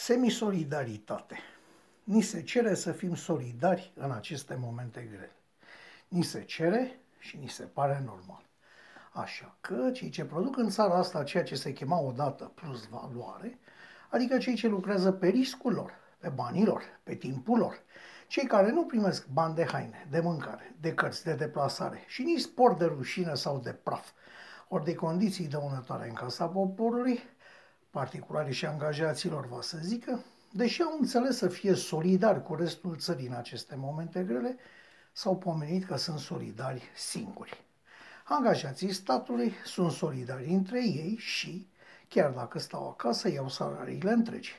Semisolidaritate. Ni se cere să fim solidari în aceste momente grele. Ni se cere și ni se pare normal. Așa că cei ce produc în țara asta ceea ce se chema odată plus valoare, adică cei ce lucrează pe riscul lor, pe banii lor, pe timpul lor, cei care nu primesc bani de haine, de mâncare, de cărți, de deplasare și nici sport de rușine sau de praf, ori de condiții dăunătoare în casa poporului, particularii și angajaților, va să zică, deși au înțeles să fie solidari cu restul țării în aceste momente grele, s-au pomenit că sunt solidari singuri. Angajații statului sunt solidari între ei și, chiar dacă stau acasă, iau salariile întregi.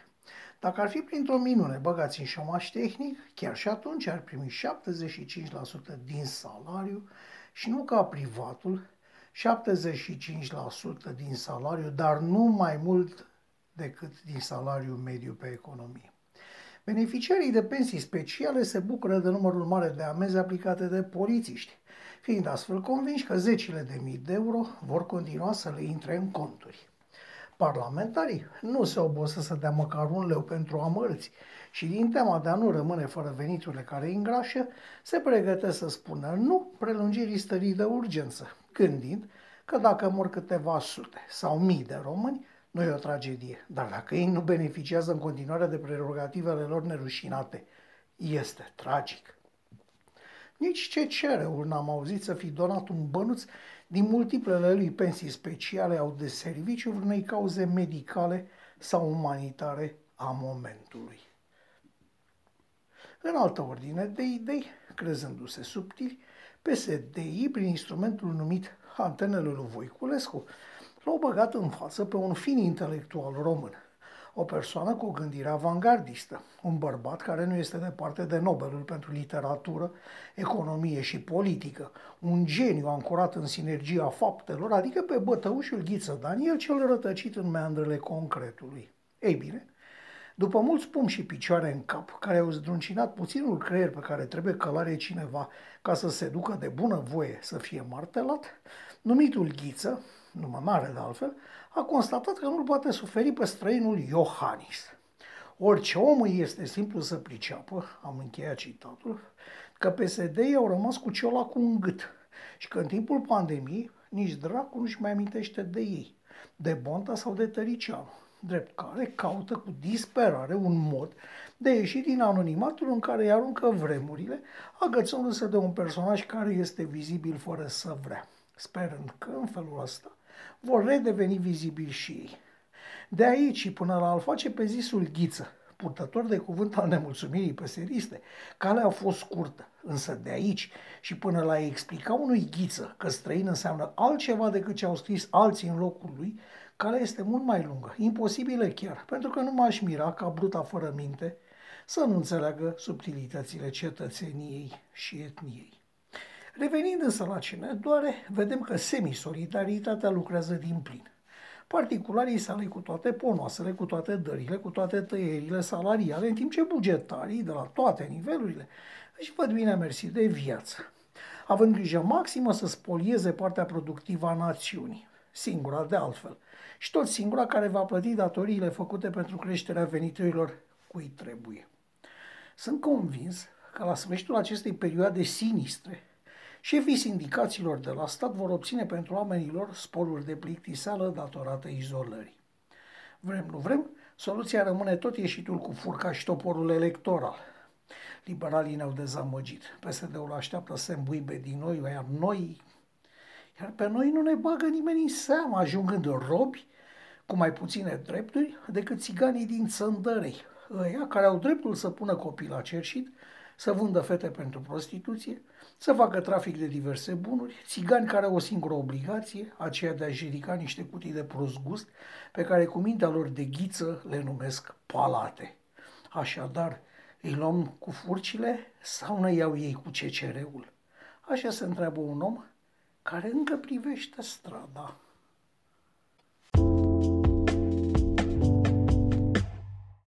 Dacă ar fi printr-o minune băgați în șomaș tehnic, chiar și atunci ar primi 75% din salariu și nu ca privatul, 75% din salariu, dar nu mai mult decât din salariul mediu pe economie. Beneficiarii de pensii speciale se bucură de numărul mare de amenzi aplicate de polițiști, fiind astfel convinși că zecile de mii de euro vor continua să le intre în conturi. Parlamentarii nu se obosă să dea măcar un leu pentru amărți și din teama de a nu rămâne fără veniturile care îi îngrașă, se pregătesc să spună nu prelungirii stării de urgență, gândind că dacă mor câteva sute sau mii de români, nu e o tragedie. Dar dacă ei nu beneficiază în continuare de prerogativele lor nerușinate, este tragic. Nici ce cere n-am auzit să fi donat un bănuț din multiplele lui pensii speciale au de serviciu unei cauze medicale sau umanitare a momentului. În altă ordine de idei, crezându-se subtili, PSDI, prin instrumentul numit antenele lui Voiculescu, l-au băgat în față pe un fin intelectual român, o persoană cu o gândire avangardistă, un bărbat care nu este departe de Nobelul pentru literatură, economie și politică, un geniu ancorat în sinergia faptelor, adică pe bătăușul Ghiță Daniel cel rătăcit în meandrele concretului. Ei bine, după mulți pum și picioare în cap, care au zdruncinat puținul creier pe care trebuie călare cineva ca să se ducă de bună voie să fie martelat, numitul Ghiță, numai mare de altfel, a constatat că nu-l poate suferi pe străinul Iohannis. Orice om este simplu să priceapă, am încheiat citatul, că PSD-ii au rămas cu ciola cu un gât și că în timpul pandemiei nici dracu nu-și mai amintește de ei, de Bonta sau de Tăricianu, drept care caută cu disperare un mod de a ieși din anonimatul în care îi aruncă vremurile, agățându-se de un personaj care este vizibil fără să vrea, sperând că în felul ăsta vor redeveni vizibili și ei. De aici și până la a-l face pe zisul Ghiță, purtător de cuvânt al nemulțumirii păseriste, calea a fost scurtă, însă de aici și până la a explica unui Ghiță că străin înseamnă altceva decât ce au scris alții în locul lui, calea este mult mai lungă, imposibilă chiar, pentru că nu m-aș mira ca bruta fără minte să nu înțeleagă subtilitățile cetățeniei și etniei. Revenind însă la ce ne doare, vedem că semisolidaritatea lucrează din plin. Particularii sale cu toate ponoasele, cu toate dările, cu toate tăierile salariale, în timp ce bugetarii de la toate nivelurile își văd bine mersi de viață, având grijă maximă să spolieze partea productivă a națiunii, singura de altfel, și tot singura care va plăti datoriile făcute pentru creșterea veniturilor cui trebuie. Sunt convins că la sfârșitul acestei perioade sinistre, Șefii sindicaților de la stat vor obține pentru oamenilor sporuri de plictiseală datorată izolării. Vrem, nu vrem, soluția rămâne tot ieșitul cu furca și toporul electoral. Liberalii ne-au dezamăgit. PSD-ul așteaptă să se îmbuibe din noi, iar noi, iar pe noi nu ne bagă nimeni în seamă, ajungând robi cu mai puține drepturi decât țiganii din țăndărei, ăia care au dreptul să pună copii la cerșit, să vândă fete pentru prostituție, să facă trafic de diverse bunuri, țigani care au o singură obligație, aceea de a-și ridica niște cutii de prost gust, pe care cu mintea lor de ghiță le numesc palate. Așadar, îi luăm cu furcile sau ne iau ei cu CCR-ul? Așa se întreabă un om care încă privește strada.